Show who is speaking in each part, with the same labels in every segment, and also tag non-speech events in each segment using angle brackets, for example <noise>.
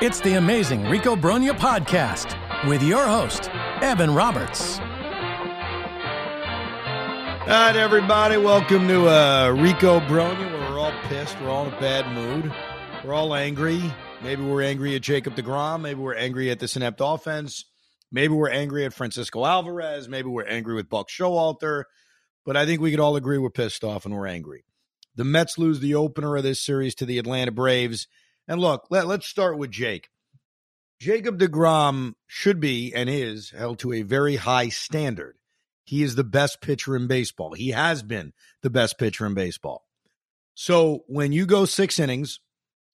Speaker 1: It's the amazing Rico Brogna podcast with your host, Evan Roberts.
Speaker 2: All right, everybody, welcome to uh, Rico Brogna. where we're all pissed, we're all in a bad mood, we're all angry. Maybe we're angry at Jacob DeGrom, maybe we're angry at this inept offense, maybe we're angry at Francisco Alvarez, maybe we're angry with Buck Showalter, but I think we could all agree we're pissed off and we're angry. The Mets lose the opener of this series to the Atlanta Braves. And look, let, let's start with Jake. Jacob DeGrom should be and is held to a very high standard. He is the best pitcher in baseball. He has been the best pitcher in baseball. So when you go six innings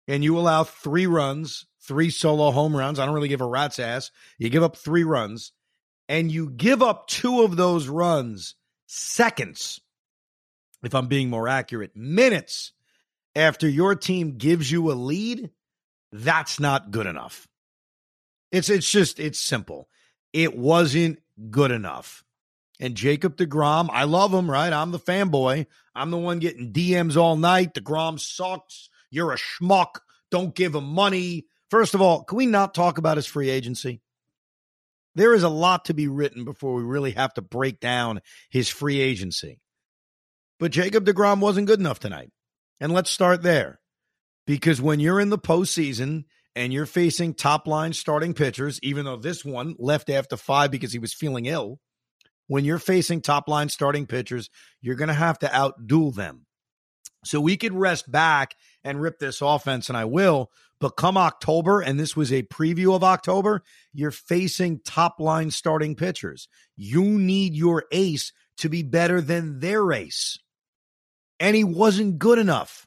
Speaker 2: and you allow three runs, three solo home runs, I don't really give a rat's ass. You give up three runs and you give up two of those runs seconds if I'm being more accurate, minutes after your team gives you a lead, that's not good enough. It's it's just it's simple. It wasn't good enough. And Jacob DeGrom, I love him, right? I'm the fanboy. I'm the one getting DMs all night. DeGrom sucks. You're a schmuck. Don't give him money. First of all, can we not talk about his free agency? There is a lot to be written before we really have to break down his free agency. But Jacob DeGrom wasn't good enough tonight. And let's start there. Because when you're in the postseason and you're facing top line starting pitchers, even though this one left after five because he was feeling ill, when you're facing top line starting pitchers, you're going to have to outduel them. So we could rest back and rip this offense, and I will. But come October, and this was a preview of October, you're facing top line starting pitchers. You need your ace to be better than their ace and he wasn't good enough.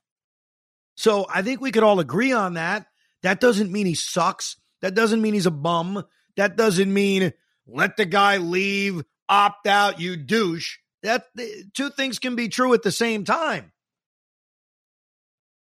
Speaker 2: So I think we could all agree on that. That doesn't mean he sucks. That doesn't mean he's a bum. That doesn't mean let the guy leave, opt out, you douche. That two things can be true at the same time.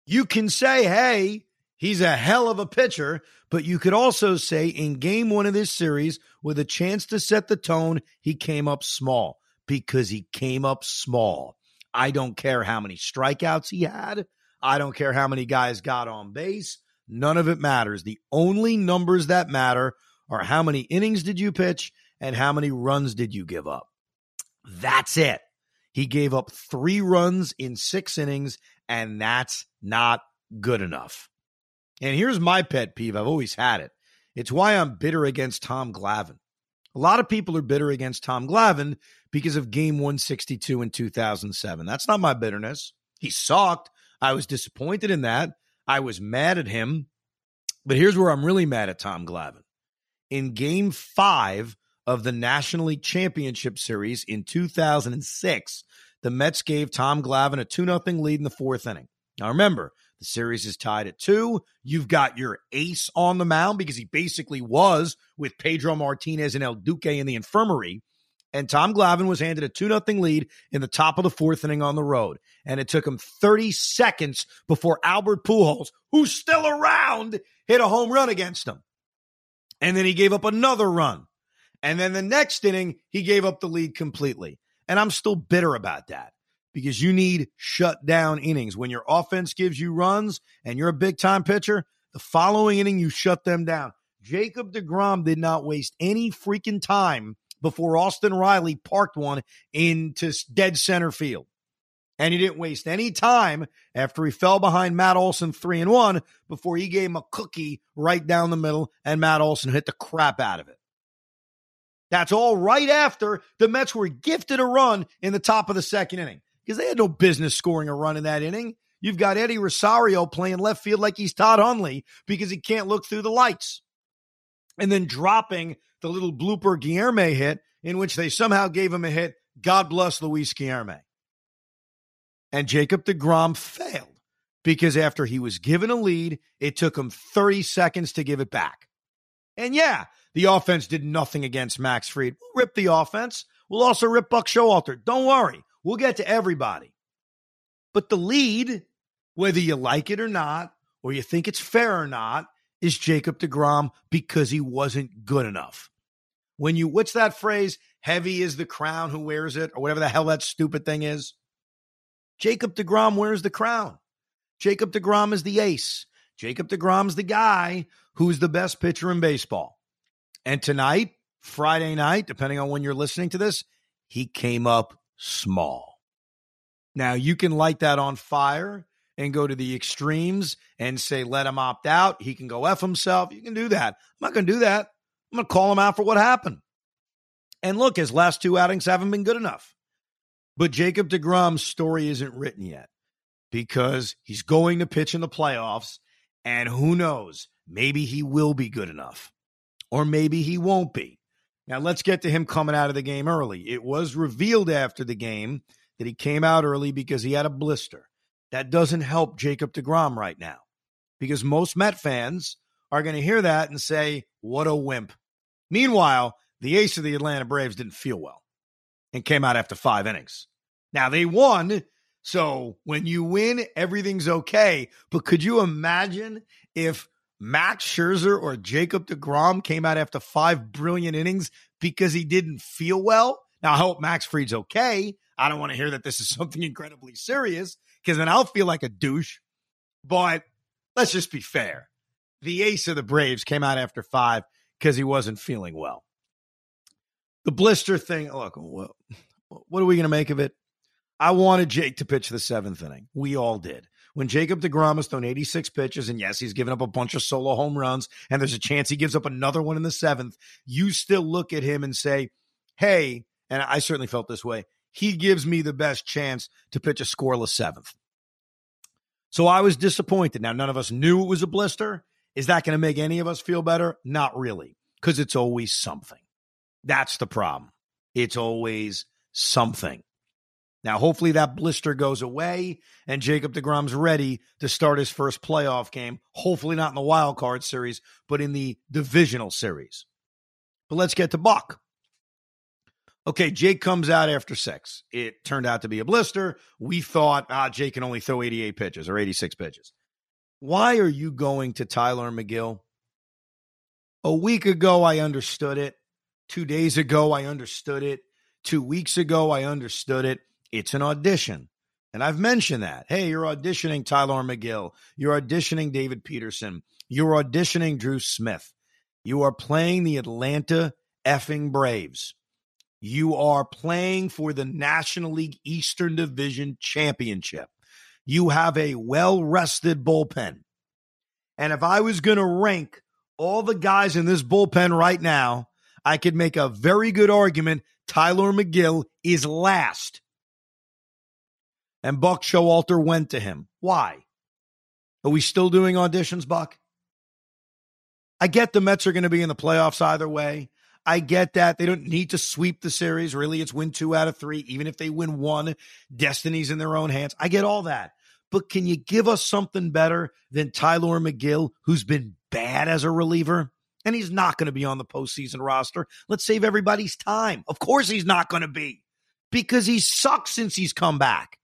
Speaker 2: You can say, "Hey, he's a hell of a pitcher," but you could also say in game 1 of this series with a chance to set the tone, he came up small because he came up small. I don't care how many strikeouts he had. I don't care how many guys got on base. None of it matters. The only numbers that matter are how many innings did you pitch and how many runs did you give up. That's it. He gave up three runs in six innings, and that's not good enough. And here's my pet peeve I've always had it. It's why I'm bitter against Tom Glavine. A lot of people are bitter against Tom Glavine because of game 162 in 2007. That's not my bitterness. He sucked. I was disappointed in that. I was mad at him. But here's where I'm really mad at Tom Glavine. In game five of the National League Championship Series in 2006, the Mets gave Tom Glavine a 2 0 lead in the fourth inning. Now remember, the series is tied at two. You've got your ace on the mound because he basically was with Pedro Martinez and El Duque in the infirmary. And Tom Glavine was handed a 2 0 lead in the top of the fourth inning on the road. And it took him 30 seconds before Albert Pujols, who's still around, hit a home run against him. And then he gave up another run. And then the next inning, he gave up the lead completely. And I'm still bitter about that because you need shut down innings. When your offense gives you runs and you're a big time pitcher, the following inning, you shut them down. Jacob DeGrom did not waste any freaking time before Austin Riley parked one into dead center field. And he didn't waste any time after he fell behind Matt Olson three and one before he gave him a cookie right down the middle and Matt Olson hit the crap out of it. That's all right after the Mets were gifted a run in the top of the second inning because they had no business scoring a run in that inning. You've got Eddie Rosario playing left field like he's Todd Hundley because he can't look through the lights. And then dropping the little blooper Guillorme hit in which they somehow gave him a hit. God bless Luis Guillorme. And Jacob DeGrom failed because after he was given a lead, it took him 30 seconds to give it back. And yeah, the offense did nothing against Max Fried. We'll rip the offense. We'll also rip Buck Showalter. Don't worry. We'll get to everybody. But the lead, whether you like it or not, or you think it's fair or not, is Jacob DeGrom because he wasn't good enough. When you, what's that phrase? Heavy is the crown who wears it, or whatever the hell that stupid thing is. Jacob DeGrom wears the crown. Jacob DeGrom is the ace. Jacob DeGrom's the guy who's the best pitcher in baseball. And tonight, Friday night, depending on when you're listening to this, he came up small. Now, you can light that on fire and go to the extremes and say, let him opt out. He can go F himself. You can do that. I'm not going to do that. I'm going to call him out for what happened. And look, his last two outings haven't been good enough. But Jacob DeGrom's story isn't written yet because he's going to pitch in the playoffs. And who knows, maybe he will be good enough or maybe he won't be. Now, let's get to him coming out of the game early. It was revealed after the game that he came out early because he had a blister. That doesn't help Jacob DeGrom right now because most Met fans are going to hear that and say, what a wimp. Meanwhile, the ace of the Atlanta Braves didn't feel well and came out after five innings. Now they won. So when you win, everything's okay. But could you imagine if Max Scherzer or Jacob DeGrom came out after five brilliant innings because he didn't feel well? Now, I hope Max Fried's okay. I don't want to hear that this is <laughs> something incredibly serious because then I'll feel like a douche. But let's just be fair. The ace of the Braves came out after five because he wasn't feeling well. The blister thing, look, what are we going to make of it? I wanted Jake to pitch the seventh inning. We all did. When Jacob DeGrom has thrown 86 pitches, and yes, he's given up a bunch of solo home runs, and there's a chance he gives up another one in the seventh, you still look at him and say, hey, and I certainly felt this way, he gives me the best chance to pitch a scoreless seventh. So I was disappointed. Now, none of us knew it was a blister. Is that going to make any of us feel better? Not really, because it's always something. That's the problem. It's always something. Now, hopefully that blister goes away and Jacob DeGrom's ready to start his first playoff game. Hopefully not in the wild card series, but in the divisional series. But let's get to Buck. Okay, Jake comes out after six. It turned out to be a blister. We thought, ah, Jake can only throw 88 pitches or 86 pitches. Why are you going to Tylor Megill? A week ago, I understood it. Two days ago, I understood it. Two weeks ago, I understood it. It's an audition. And I've mentioned that. Hey, you're auditioning Tylor Megill. You're auditioning David Peterson. You're auditioning Drew Smith. You are playing the Atlanta effing Braves. You are playing for the National League Eastern Division Championship. You have a well rested bullpen. And if I was going to rank all the guys in this bullpen right now, I could make a very good argument Tylor Megill is last. And Buck Showalter went to him. Why? Are we still doing auditions, Buck? I get the Mets are going to be in the playoffs either way. I get that. They don't need to sweep the series. Really, it's win two out of three. Even if they win one, destiny's in their own hands. I get all that. But can you give us something better than Tylor Megill, who's been bad as a reliever? And he's not going to be on the postseason roster. Let's save everybody's time. Of course, he's not going to be because he sucks since he's come back.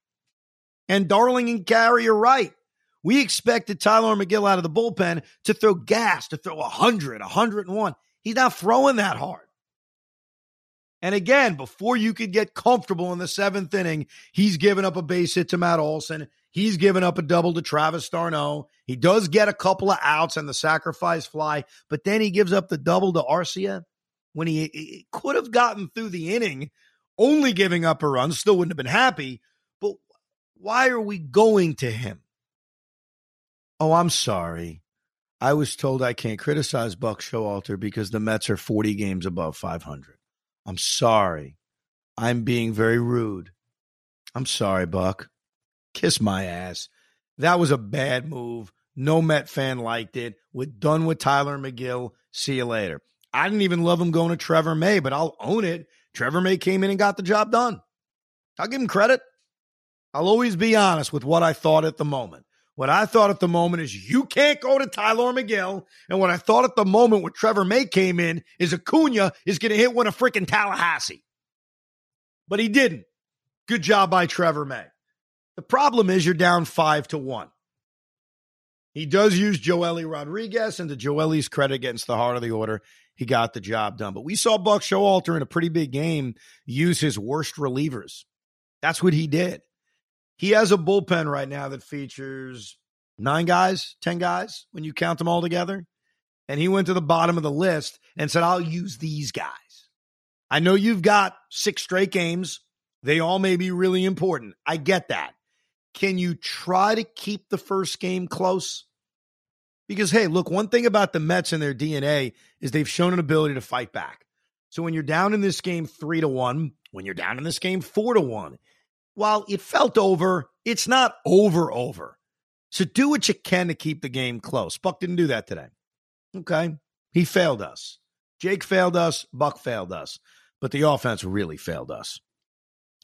Speaker 2: And Darling and Gary are right. We expected Tylor Megill out of the bullpen to throw gas, to throw 100, 101. He's not throwing that hard. And again, before you could get comfortable in the seventh inning, he's given up a base hit to Matt Olson. He's given up a double to Travis d'Arnaud. He does get a couple of outs and the sacrifice fly, but then he gives up the double to Arcia when he, he could have gotten through the inning, only giving up a run. Still wouldn't have been happy. Why are we going to him? Oh, I'm sorry. I was told I can't criticize Buck Showalter because the Mets are 40 games above 500. I'm sorry. I'm being very rude. I'm sorry, Buck. Kiss my ass. That was a bad move. No Met fan liked it. We're done with Tylor Megill. See you later. I didn't even love him going to Trevor May, but I'll own it. Trevor May came in and got the job done. I'll give him credit. I'll always be honest with what I thought at the moment. What I thought at the moment is you can't go to Tylor Megill. And what I thought at the moment when Trevor May came in is Acuna is going to hit one of freaking Tallahassee. But he didn't. Good job by Trevor May. The problem is you're down five to one. He does use Joely Rodriguez, and to Joely's credit against the heart of the order, he got the job done. But we saw Buck Showalter in a pretty big game use his worst relievers. That's what he did. He has a bullpen right now that features nine guys, 10 guys when you count them all together. And he went to the bottom of the list and said, I'll use these guys. I know you've got six straight games. They all may be really important. I get that. Can you try to keep the first game close? Because, hey, look, one thing about the Mets and their DNA is they've shown an ability to fight back. So when you're down in this game three to one, when you're down in this game four to one, while it felt over, it's not over over. So do what you can to keep the game close. Buck didn't do that today. Okay. He failed us. Jake failed us. Buck failed us. But the offense really failed us.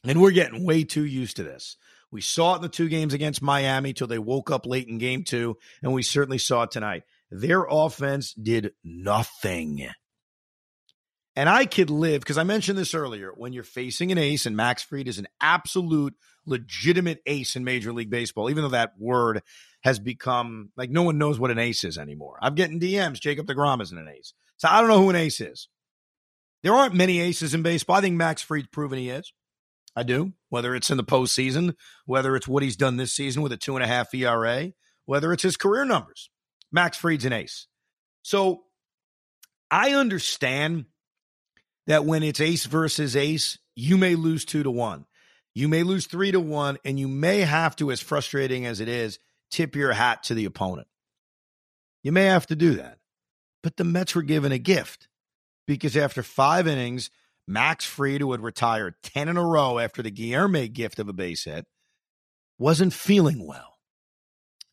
Speaker 2: And we're getting way too used to this. We saw it in the two games against Miami till they woke up late in game two, and we certainly saw it tonight. Their offense did nothing. And I could live because I mentioned this earlier. When you're facing an ace, and Max Fried is an absolute legitimate ace in Major League Baseball, even though that word has become like no one knows what an ace is anymore. I'm getting DMs. Jacob DeGrom isn't an ace. So I don't know who an ace is. There aren't many aces in baseball. I think Max Fried's proven he is. I do. Whether it's in the postseason, whether it's what he's done this season with a two and a half ERA, whether it's his career numbers. Max Fried's an ace. So I understand that when it's ace versus ace, you may lose two to one. You may lose three to one, and you may have to, as frustrating as it is, tip your hat to the opponent. You may have to do that. But the Mets were given a gift because after five innings, Max Fried, who had retired 10 in a row after the Guillorme gift of a base hit, wasn't feeling well.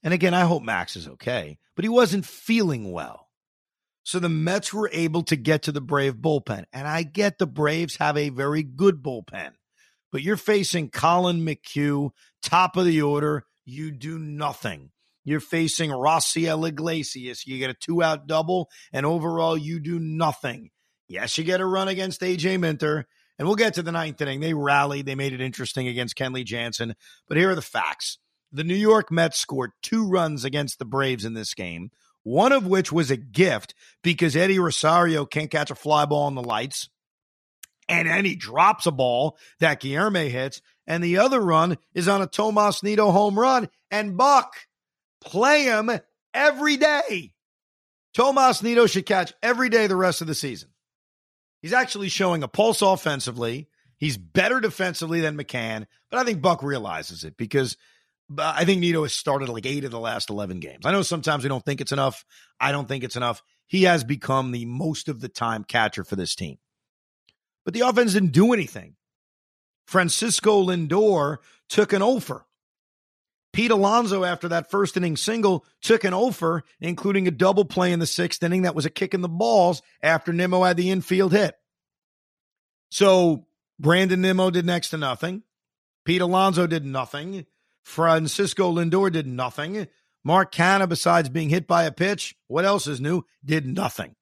Speaker 2: And again, I hope Max is okay, but he wasn't feeling well. So the Mets were able to get to the Brave bullpen. And I get the Braves have a very good bullpen, but you're facing Collin McHugh, top of the order. You do nothing. You're facing Raisel Iglesias. You get a two out double, and overall, you do nothing. Yes, you get a run against AJ Minter, and we'll get to the ninth inning. They rallied, they made it interesting against Kenley Jansen. But here are the facts the New York Mets scored two runs against the Braves in this game one of which was a gift because Eddie Rosario can't catch a fly ball in the lights. And then he drops a ball that Guillorme hits. And the other run is on a Tomas Nido home run. And Buck, play him every day. Tomas Nido should catch every day the rest of the season. He's actually showing a pulse offensively. He's better defensively than McCann, but I think Buck realizes it because I think Nido has started like eight of the last 11 games. I know sometimes we don't think it's enough. I don't think it's enough. He has become the most of the time catcher for this team. But the offense didn't do anything. Francisco Lindor took an offer. Pete Alonso, after that first inning single, took an offer, including a double play in the sixth inning that was a kick in the balls after Nimmo had the infield hit. So Brandon Nimmo did next to nothing. Pete Alonso did nothing. Francisco Lindor did nothing. Mark Canha, besides being hit by a pitch, what else is new? Did nothing.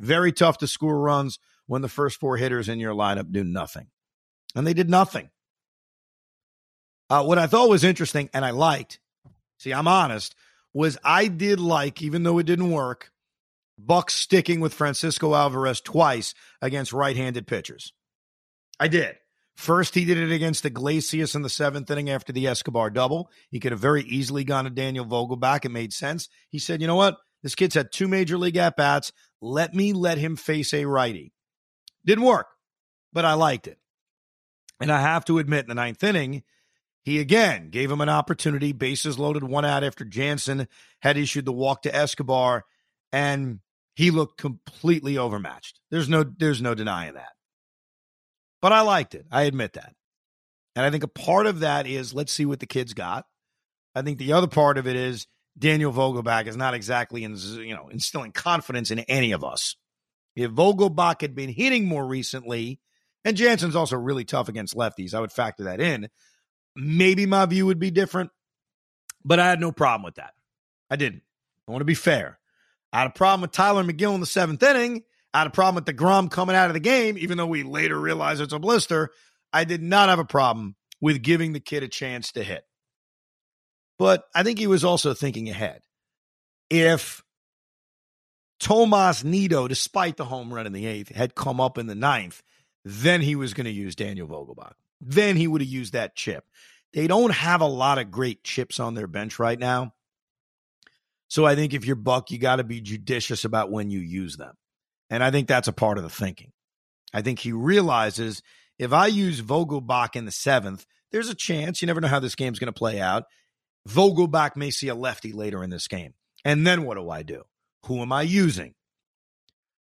Speaker 2: Very tough to score runs when the first four hitters in your lineup do nothing. And they did nothing. Uh, what I thought was interesting and I liked, see, I'm honest, was I did like, even though it didn't work, Buck sticking with Francisco Alvarez twice against right handed pitchers. I did. First, he did it against Iglesias in the seventh inning after the Escobar double. He could have very easily gone to Daniel Vogelbach. It made sense. He said, you know what? This kid's had two major league at bats. Let me let him face a righty. Didn't work, but I liked it. And I have to admit, in the ninth inning, he again gave him an opportunity, bases loaded, one out after Jansen had issued the walk to Escobar, and he looked completely overmatched. There's no, there's no denying that. But I liked it. I admit that. And I think a part of that is let's see what the kids got. I think the other part of it is Daniel Vogelbach is not exactly in, you know instilling confidence in any of us. If Vogelbach had been hitting more recently, and Jansen's also really tough against lefties, I would factor that in. Maybe my view would be different, but I had no problem with that. I didn't. I want to be fair. I had a problem with Tylor Megill in the seventh inning, I had a problem with DeGrom coming out of the game, even though we later realized it's a blister. I did not have a problem with giving the kid a chance to hit. But I think he was also thinking ahead. If Tomas Nido, despite the home run in the eighth, had come up in the ninth, then he was going to use Daniel Vogelbach. Then he would have used that chip. They don't have a lot of great chips on their bench right now. So I think if you're Buck, you got to be judicious about when you use them. And I think that's a part of the thinking. I think he realizes if I use Vogelbach in the seventh, there's a chance. You never know how this game's going to play out. Vogelbach may see a lefty later in this game. And then what do I do? Who am I using?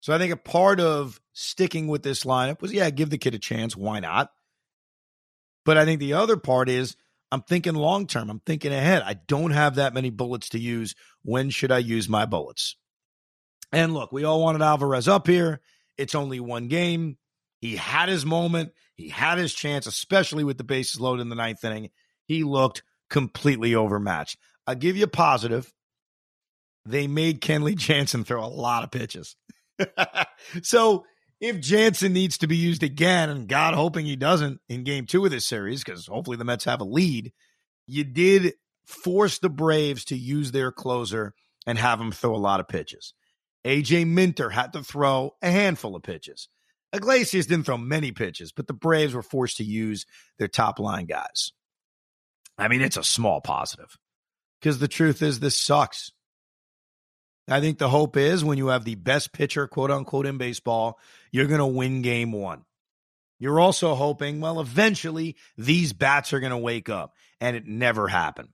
Speaker 2: So I think a part of sticking with this lineup was, yeah, give the kid a chance. Why not? But I think the other part is I'm thinking long term. I'm thinking ahead. I don't have that many bullets to use. When should I use my bullets? And look, we all wanted Alvarez up here. It's only one game. He had his moment. He had his chance, especially with the bases loaded in the ninth inning. He looked completely overmatched. I'll give you a positive. They made Kenley <laughs> Jansen throw a lot of pitches. <laughs> so if Jansen needs to be used again, and God hoping he doesn't in game two of this series, because hopefully the Mets have a lead, you did force the Braves to use their closer and have him throw a lot of pitches. AJ Minter had to throw a handful of pitches. Iglesias didn't throw many pitches, but the Braves were forced to use their top line guys. I mean, it's a small positive because the truth is, this sucks. I think the hope is when you have the best pitcher, quote unquote, in baseball, you're going to win game one. You're also hoping, well, eventually these bats are going to wake up, and it never happened.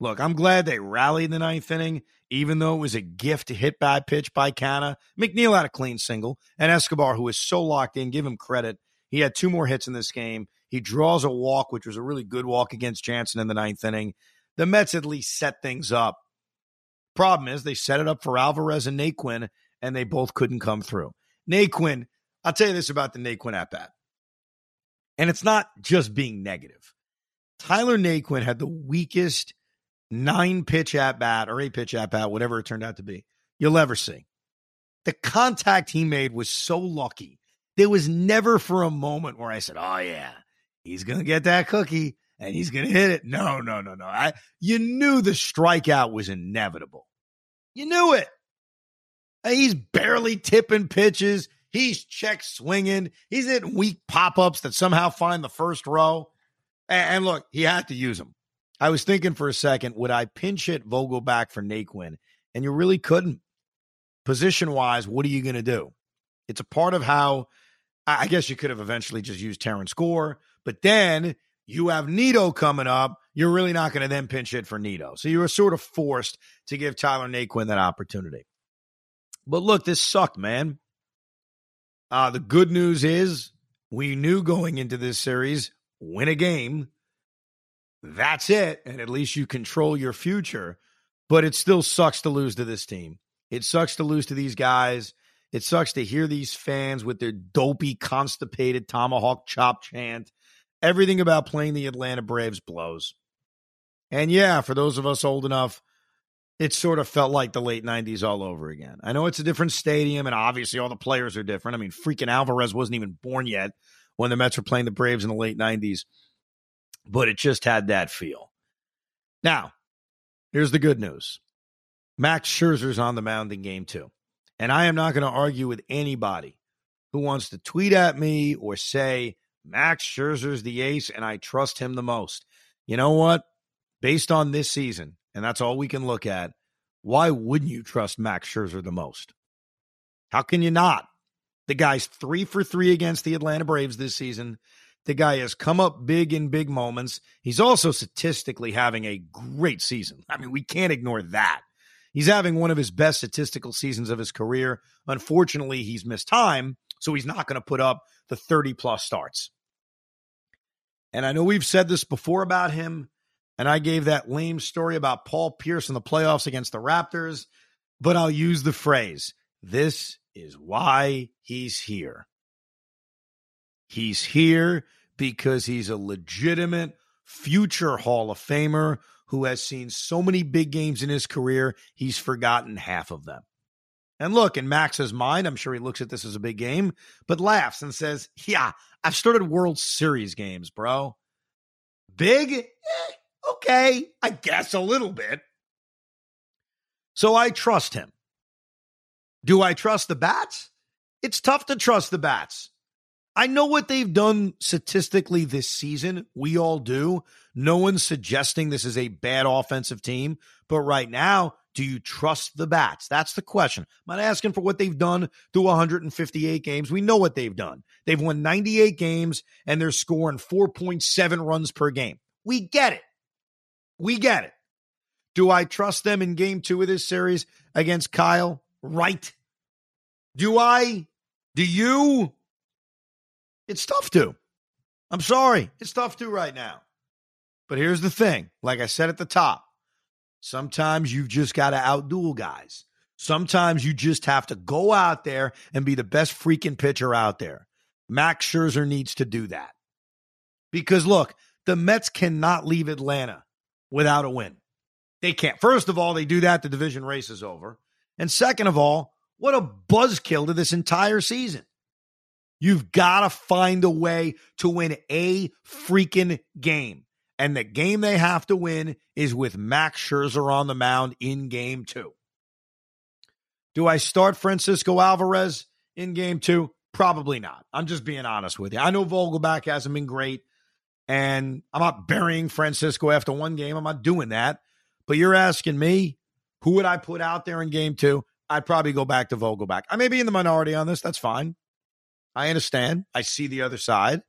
Speaker 2: Look, I'm glad they rallied the ninth inning, even though it was a gift hit bad pitch by Canha. McNeil had a clean single, and Escobar, who is so locked in, give him credit. He had two more hits in this game. He draws a walk, which was a really good walk against Jansen in the ninth inning. The Mets at least set things up. Problem is, they set it up for Alvarez and Naquin, and they both couldn't come through. Naquin, I'll tell you this about the Naquin at bat. And it's not just being negative. Tyler Naquin had the weakest nine pitch at bat or eight pitch at bat, whatever it turned out to be, you'll ever see. The contact he made was so lucky. There was never for a moment where I said, Oh, yeah, he's to get that cookie and he's to hit it. No, no, no, no. I, you knew the strikeout was inevitable. You knew it. Uh, he's barely tipping pitches. He's check swinging. He's hitting weak pop ups that somehow find the first row. And, look, he had to use them. I was thinking for a second, would I pinch hit Vogelbach for Naquin? And you really couldn't. Position wise, what are you going to do? It's a part of how I guess you could have eventually just used Terrence Gore, but then you have Nido coming up. You're really not going to then pinch hit for Nido. So you were sort of forced to give Tyler Naquin that opportunity. But look, this sucked, man. Uh, the good news is we knew going into this series, win a game that's it. And at least you control your future. But it still sucks to lose to this team. It sucks to lose to these guys. It sucks to hear these fans with their dopey, constipated tomahawk chop chant. Everything about playing the Atlanta Braves blows. And yeah, for those of us old enough, it sort of felt like the late 90s all over again. I know it's a different stadium, and obviously all the players are different. I mean, freaking Alvarez wasn't even born yet when the Mets were playing the Braves in the late 90s but it just had that feel. Now, here's the good news Max Scherzer's on the mound in game two. And I am not going to argue with anybody who wants to tweet at me or say, Max Scherzer's the ace and I trust him the most. You know what? Based on this season, and that's all we can look at, why wouldn't you trust Max Scherzer the most? How can you not? The guy's three for three against the Atlanta Braves this season. The guy has come up big in big moments. He's also statistically having a great season. I mean, we can't ignore that. He's having one of his best statistical seasons of his career. Unfortunately, he's missed time, so he's not going to put up the 30 plus starts. And I know we've said this before about him, and I gave that lame story about Paul Pierce in the playoffs against the Raptors, but I'll use the phrase this is why he's here. He's here because he's a legitimate future Hall of Famer who has seen so many big games in his career, he's forgotten half of them. And look, in Max's mind, I'm sure he looks at this as a big game, but laughs and says, Yeah, I've started World Series games, bro. Big? Eh, okay, I guess a little bit. So I trust him. Do I trust the bats? It's tough to trust the bats. I know what they've done statistically this season. We all do. No one's suggesting this is a bad offensive team. But right now, Do you trust the bats? That's the question. I'm not asking for what they've done through 158 games. We know what they've done. They've won 98 games and they're scoring 4.7 runs per game. We get it. We get it. Do I trust them in game two of this series against Kyle? Right. Do I? Do you? It's tough to. I'm sorry. It's tough to right now. But here's the thing like I said at the top, sometimes you've just got to outduel guys. Sometimes you just have to go out there and be the best freaking pitcher out there. Max Scherzer needs to do that. Because look, the Mets cannot leave Atlanta without a win. They can't. First of all, they do that, the division race is over. And second of all, what a buzzkill to this entire season. You've got to find a way to win a freaking game. And the game they have to win is with Max Scherzer on the mound in game two. Do I start Francisco Alvarez in game two? Probably not. I'm just being honest with you. I know Vogelbach hasn't been great, and I'm not burying Francisco after one game. I'm not doing that. But you're asking me, who would I put out there in game two? I'd probably go back to Vogelbach. I may be in the minority on this. That's fine. I understand. I see the other side.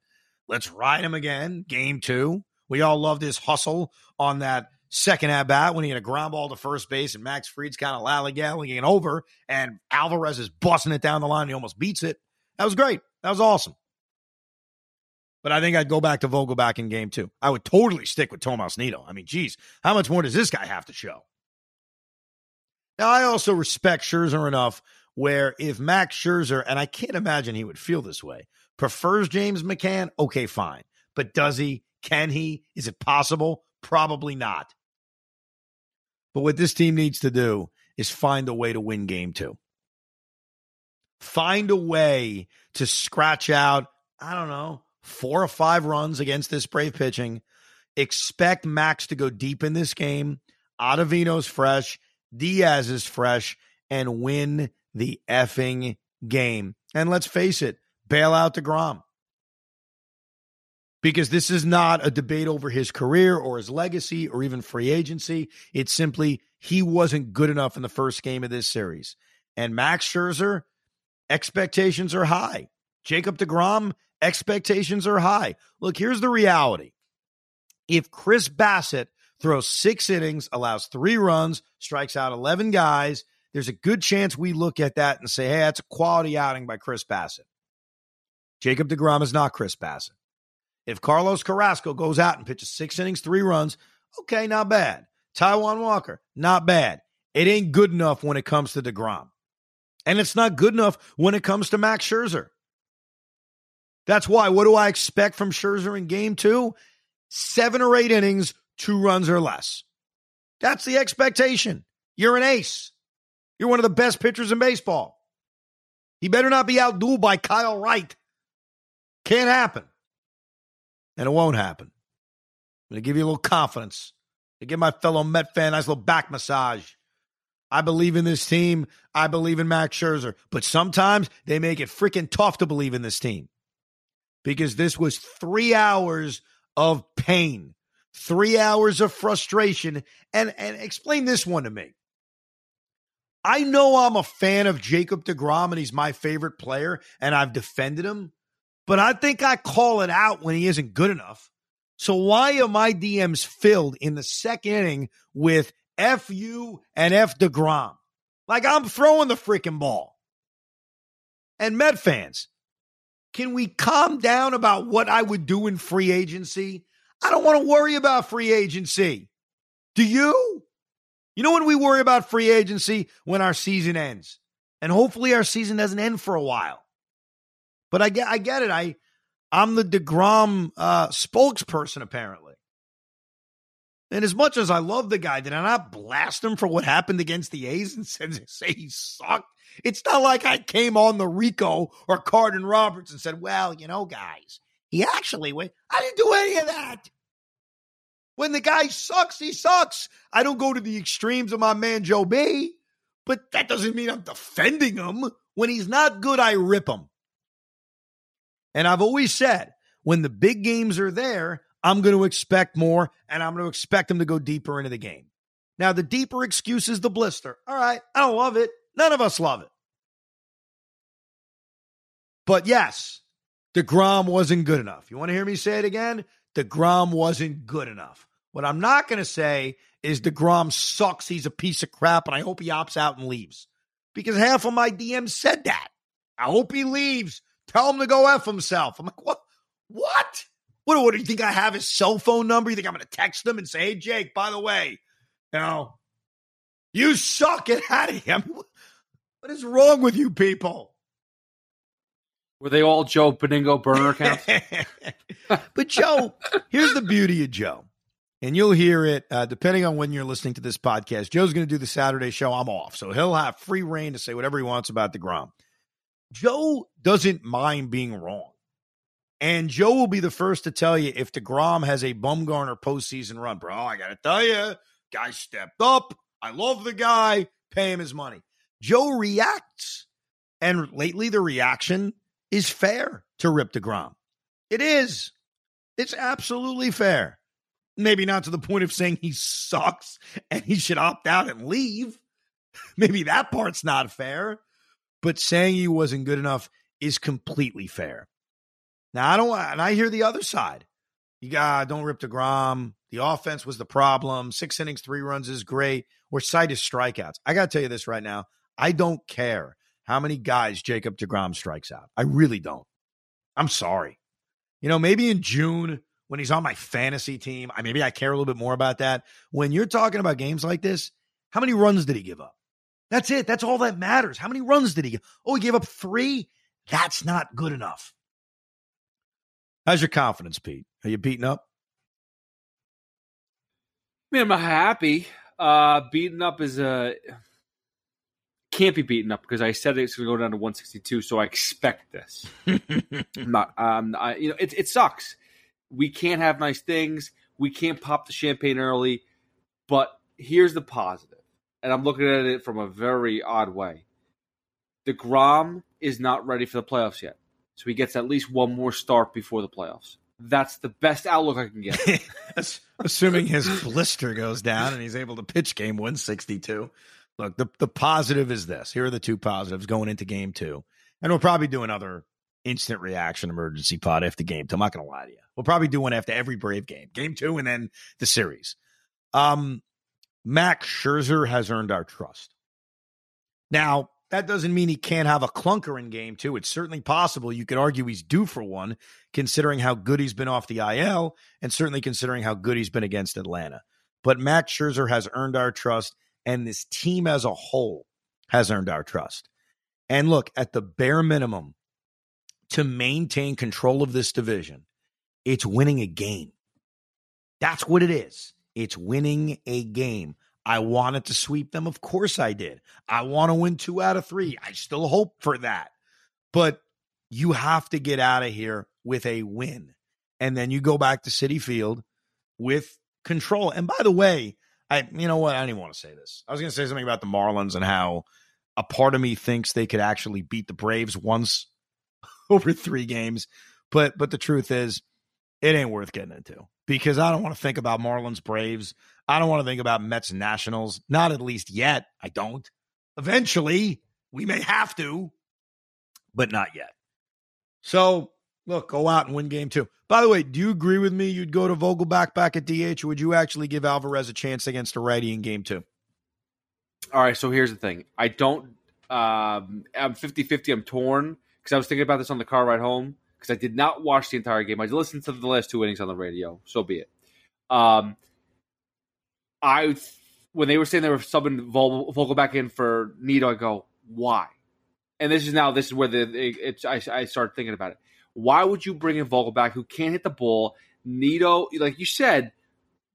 Speaker 2: Let's ride him again. Game two. We all loved his hustle on that second at bat when he had a ground ball to first base and Max Fried's kind of lollygagging over and Alvarez is busting it down the line. He almost beats it. That was great. That was awesome. But I think I'd go back to Vogelbach in game two. I would totally stick with Tomas Nido. I mean, geez, how much more does this guy have to show? Now, I also respect Scherzer enough where if Max Scherzer, and I can't imagine he would feel this way, prefers James McCann, okay, fine. But does he? Can he? Is it possible? Probably not. But what this team needs to do is find a way to win game two. Find a way to scratch out, I don't know, four or five runs against this Brave pitching. Expect Max to go deep in this game. Ottavino's fresh. Diaz is fresh and win the effing game. And let's face it, bail out DeGrom because this is not a debate over his career or his legacy or even free agency. It's simply he wasn't good enough in the first game of this series. And Max Scherzer, expectations are high. Jacob DeGrom, expectations are high. Look, here's the reality. If Chris Bassitt throws six innings, allows three runs, strikes out 11 guys, there's a good chance we look at that and say, hey, that's a quality outing by Chris Bassitt. Jacob DeGrom is not Chris Bassitt. If Carlos Carrasco goes out and pitches six innings, three runs, okay, not bad. Taijuan Walker, not bad. It ain't good enough when it comes to DeGrom. And it's not good enough when it comes to Max Scherzer. That's why. What do I expect from Scherzer in game two? Seven or eight innings, two runs or less. That's the expectation. You're an ace. You're one of the best pitchers in baseball. He better not be outdueled by Kyle Wright. Can't happen and it won't happen. I'm going to give you a little confidence. To give my fellow Met fan a nice little back massage. I believe in this team. I believe in Max Scherzer. But sometimes they make it freaking tough to believe in this team because this was three hours of pain, three hours of frustration. And, and explain this one to me. I know I'm a fan of Jacob DeGrom and he's my favorite player and I've defended him but I think I call it out when he isn't good enough. So why are my DMs filled in the second inning with F and F DeGrom? Like I'm throwing the freaking ball. And Met fans, can we calm down about what I would do in free agency? I don't want to worry about free agency. Do you? You know when we worry about free agency? When our season ends. And hopefully our season doesn't end for a while. But I get, I get it. I, I'm the Degrom uh, spokesperson apparently. And as much as I love the guy, did I not blast him for what happened against the A's and <laughs> say he sucked? It's not like I came on the Rico or Carton Roberts and said, "Well, you know, guys, he actually went." I didn't do any of that. When the guy sucks, he sucks. I don't go to the extremes of my man Joe B, but that doesn't mean I'm defending him. When he's not good, I rip him. And I've always said when the big games are there, I'm going to expect more and I'm going to expect them to go deeper into the game. Now, the deeper excuse is the blister. All right, I don't love it. None of us love it. But yes, DeGrom wasn't good enough. You want to hear me say it again? DeGrom wasn't good enough. What I'm not going to say is DeGrom sucks. He's a piece of crap, and I hope he opts out and leaves. Because half of my DMs said that. I hope he leaves. Tell him to go F himself. I'm like, what? What? What, what do you think I have his cell phone number? You think I'm going to text him and say, hey, Jake, by the way, you know, you suck it out of him. <laughs> What is wrong with you people?
Speaker 3: Were they all Joe Benigno burner accounts? <laughs> <laughs>
Speaker 2: but Joe, here's the beauty of Joe. And you'll hear it uh, depending on when you're listening to this podcast. Joe's going to do the Saturday show. I'm off. So he'll have free reign to say whatever he wants about DeGrom. Joe doesn't mind being wrong. And Joe will be the first to tell you if DeGrom has a Bumgarner postseason run. Bro, I got to tell you, guy stepped up. I love the guy. Pay him his money. Joe reacts. And lately, the reaction is fair to Rip DeGrom. It is. It's absolutely fair. Maybe not to the point of saying he sucks and he should opt out and leave. <laughs> Maybe that part's not fair. But saying he wasn't good enough is completely fair. Now I don't and I hear the other side. You got ah, don't rip DeGrom. The offense was the problem. Six innings, three runs is great. Or cite his strikeouts. I gotta tell you this right now. I don't care how many guys Jacob DeGrom strikes out. I really don't. I'm sorry. You know, maybe in June when he's on my fantasy team, I maybe I care a little bit more about that. When you're talking about games like this, how many runs did he give up? That's it. That's all that matters. How many runs did he give? Oh, he gave up three? That's not good enough. How's your confidence, Pete? Are you beaten up?
Speaker 3: Man, I'm happy. Uh, beaten up is a can't be beaten up because I said it's going to go down to 162, so I expect this. <laughs> Not. Um, I, you know, it it sucks. We can't have nice things. We can't pop the champagne early. But here's the positive, and I'm looking at it from a very odd way. The DeGrom is not ready for the playoffs yet. So he gets at least one more start before the playoffs. That's the best outlook I can get. <laughs>
Speaker 2: Assuming his blister goes down and he's able to pitch game 162. Look, the, the positive is this. Here are the two positives going into game two. And we'll probably do another instant reaction emergency pod after game two. I'm not going to lie to you. We'll probably do one after every Brave game, game two, and then the series. Um, Max Scherzer has earned our trust. Now, that doesn't mean he can't have a clunker in game two. It's certainly possible. You could argue he's due for one, considering how good he's been off the IL, and certainly considering how good he's been against Atlanta. But Max Scherzer has earned our trust, and this team as a whole has earned our trust. And look, at the bare minimum, to maintain control of this division, it's winning a game. That's what it is. It's winning a game. I wanted to sweep them. Of course I did. I want to win two out of three. I still hope for that. But you have to get out of here with a win. And then you go back to Citi Field with control. And by the way, I you know what? I didn't want to say this. I was going to say something about the Marlins and how a part of me thinks they could actually beat the Braves once <laughs> over 3 games. But but the truth is it ain't worth getting into because I don't want to think about Marlins Braves. I don't want to think about Mets Nationals. Not at least yet. I don't. Eventually, we may have to, but not yet. So, look, go out and win game two. By the way, do you agree with me? You'd go to Vogelbach back at DH, or would you actually give Alvarez a chance against a righty in game two?
Speaker 3: All right, so here's the thing. I don't, um, I'm 50 50. I'm torn because I was thinking about this on the car ride home because I did not watch the entire game. I listened to the last two innings on the radio. So be it. Um, I when they were saying they were subbing Vogelbach in for Nido, I go, why? And this is now this is where the it, it's I, I started thinking about it. Why would you bring in Vogelbach who can't hit the ball? Nido, like you said,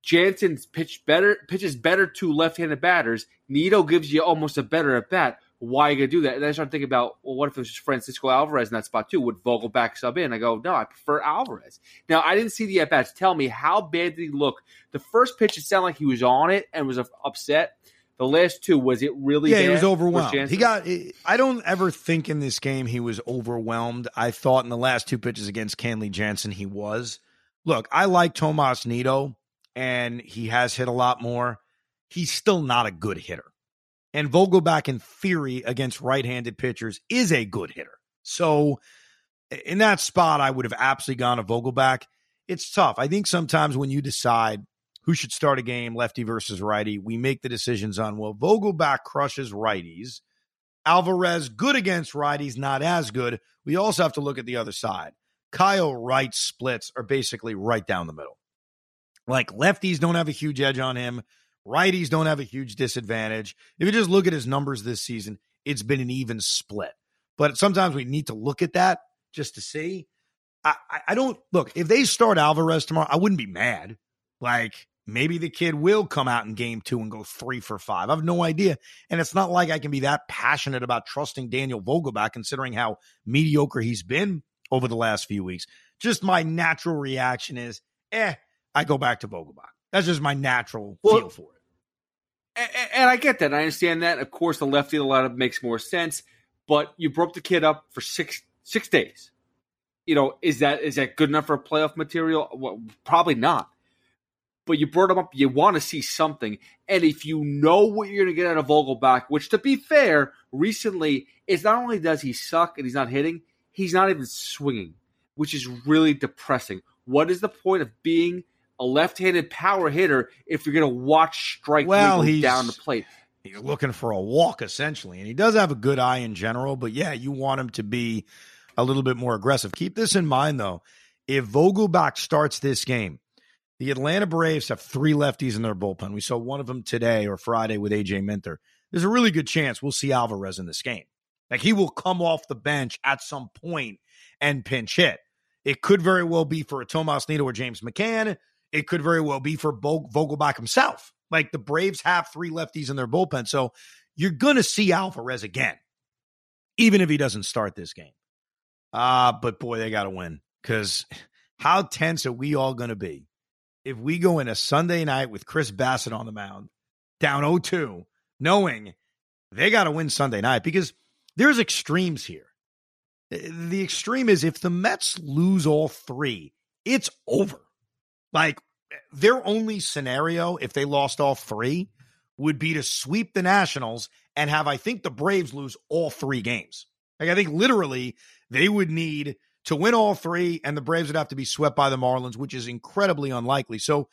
Speaker 3: Jansen's pitch better pitches better to left-handed batters. Nido gives you almost a better at bat why are you going to do that? And I started thinking about, well, what if it was Francisco Alvarez in that spot too? Would Vogelbach sub in? I go, no, I prefer Alvarez. Now, I didn't see the at bats. Tell me, how bad did he look? The first pitch, it sounded like he was on it and was upset. The last two, was it really?
Speaker 2: Yeah, he was overwhelmed. He got. I don't ever think in this game he was overwhelmed. I thought in the last two pitches against Kenley Jansen he was. Look, I like Tomas Nido, and he has hit a lot more he's still not a good hitter. And Vogelbach, in theory, against right handed pitchers, is a good hitter. So, in that spot, I would have absolutely gone to Vogelbach. It's tough. I think sometimes when you decide who should start a game, lefty versus righty, we make the decisions on, well, Vogelbach crushes righties. Alvarez, good against righties, not as good. We also have to look at the other side. Kyle Wright's splits are basically right down the middle. Like lefties don't have a huge edge on him. Righties don't have a huge disadvantage. If you just look at his numbers this season, it's been an even split. But sometimes we need to look at that just to see. I, I don't look if they start Alvarez tomorrow, I wouldn't be mad. Like maybe the kid will come out in game two and go three for five. I have no idea. And it's not like I can be that passionate about trusting Daniel Vogelbach, considering how mediocre he's been over the last few weeks. Just my natural reaction is, eh, I go back to Vogelbach. That's just my natural well, feel for it.
Speaker 3: And, and I get that. I understand that. Of course, the lefty the lineup makes more sense. But you broke the kid up for six six days you know, is that is that good enough for playoff material? Well, probably not. But you brought him up. You want to see something, and if you know what you're going to get out of Vogelbach, which to be fair, recently is not only does he suck and he's not hitting, he's not even swinging, which is really depressing. What is the point of being a left-handed power hitter if you're going to watch strike well, he's, down the plate?
Speaker 2: He's looking for a walk essentially, and he does have a good eye in general. But yeah, you want him to be a little bit more aggressive. Keep this in mind, though. If Vogelbach starts this game, the Atlanta Braves have three lefties in their bullpen. We saw one of them today or Friday with AJ Minter. There's a really good chance we'll see Alvarez in this game. Like he will come off the bench at some point and pinch hit. It could very well be for a Tomas Nido or James McCann. It could very well be for Vogelbach himself. Like the Braves have three lefties in their bullpen. So you're going to see Alvarez again, even if he doesn't start this game. Ah, uh, but boy, they got to win because how tense are we all going to be if we go in a Sunday night with Chris Bassitt on the mound, down 0 2, knowing they got to win Sunday night because there's extremes here. The extreme is if the Mets lose all three, it's over. Like their only scenario, if they lost all three, would be to sweep the Nationals and have, I think, the Braves lose all three games. Like I think literally they would need to win all three, and the Braves would have to be swept by the Marlins, which is incredibly unlikely. So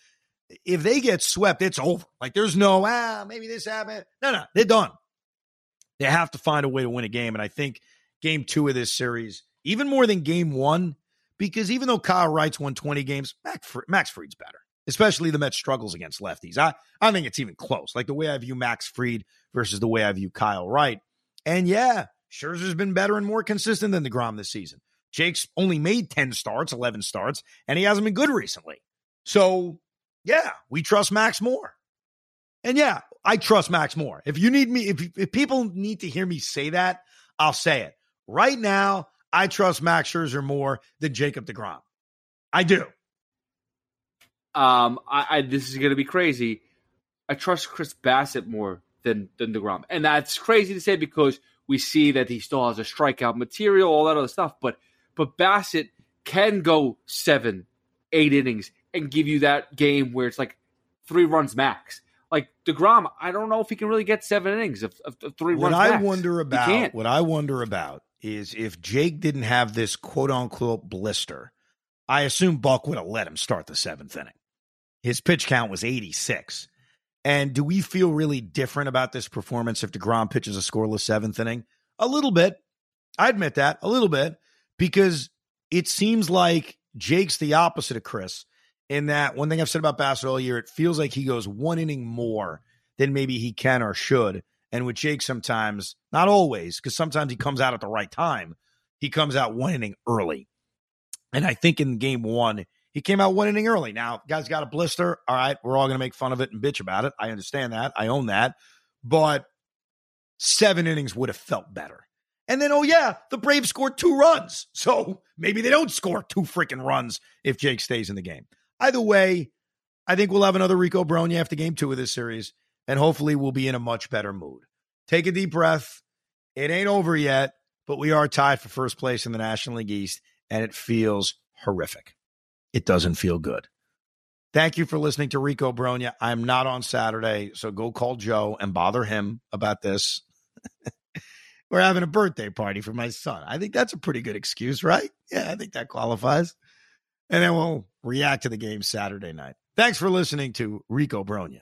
Speaker 2: if they get swept, it's over. Like there's no, ah, maybe this happened. No, no, they're done. They have to find a way to win a game. And I think game two of this series, even more than game one, because even though Kyle Wright's won 20 games, Max, Fried's better, especially the Mets struggles against lefties. I, I think it's even close. Like the way I view Max Fried versus the way I view Kyle Wright. And yeah, Scherzer's been better and more consistent than DeGrom this season. Jake's only made 10 starts, 11 starts, and he hasn't been good recently. So, yeah, we trust Max more. And yeah, I trust Max more. If you need me, if, if people need to hear me say that, I'll say it. Right now, I trust Max Scherzer more than Jacob DeGrom. I do.
Speaker 3: Um, I, I this is going to be crazy. I trust Chris Bassitt more than than DeGrom, and that's crazy to say because we see that he still has a strikeout material, all that other stuff. But but Bassitt can go seven, eight innings and give you that game where it's like three runs max. Like Degrom, I don't know if he can really get seven innings of, of, of three
Speaker 2: what
Speaker 3: runs.
Speaker 2: What
Speaker 3: I
Speaker 2: wonder about, what I wonder about, is if Jake didn't have this quote unquote blister. I assume Buck would have let him start the seventh inning. His pitch count was 86. And do we feel really different about this performance if DeGrom pitches a scoreless seventh inning? A little bit. I admit that, a little bit, because it seems like Jake's the opposite of Chris in that one thing I've said about Bassitt all year, it feels like he goes one inning more than maybe he can or should. And with Jake, sometimes, not always, because sometimes he comes out at the right time, he comes out one inning early. And I think in game one, he came out one inning early. Now, guys got a blister. All right, we're all going to make fun of it and bitch about it. I understand that. I own that. But seven innings would have felt better. And then, oh, yeah, the Braves scored two runs. So maybe they don't score two freaking runs if Jake stays in the game. Either way, I think we'll have another Rico Brogna after game two of this series, and hopefully we'll be in a much better mood. Take a deep breath. It ain't over yet, but we are tied for first place in the National League East, and it feels horrific it doesn't feel good. Thank you for listening to Rico Brogna. I'm not on Saturday, so go call Joe and bother him about this. <laughs> We're having a birthday party for my son. I think that's a pretty good excuse, right? Yeah, I think that qualifies. And then we'll react to the game Saturday night. Thanks for listening to Rico Brogna.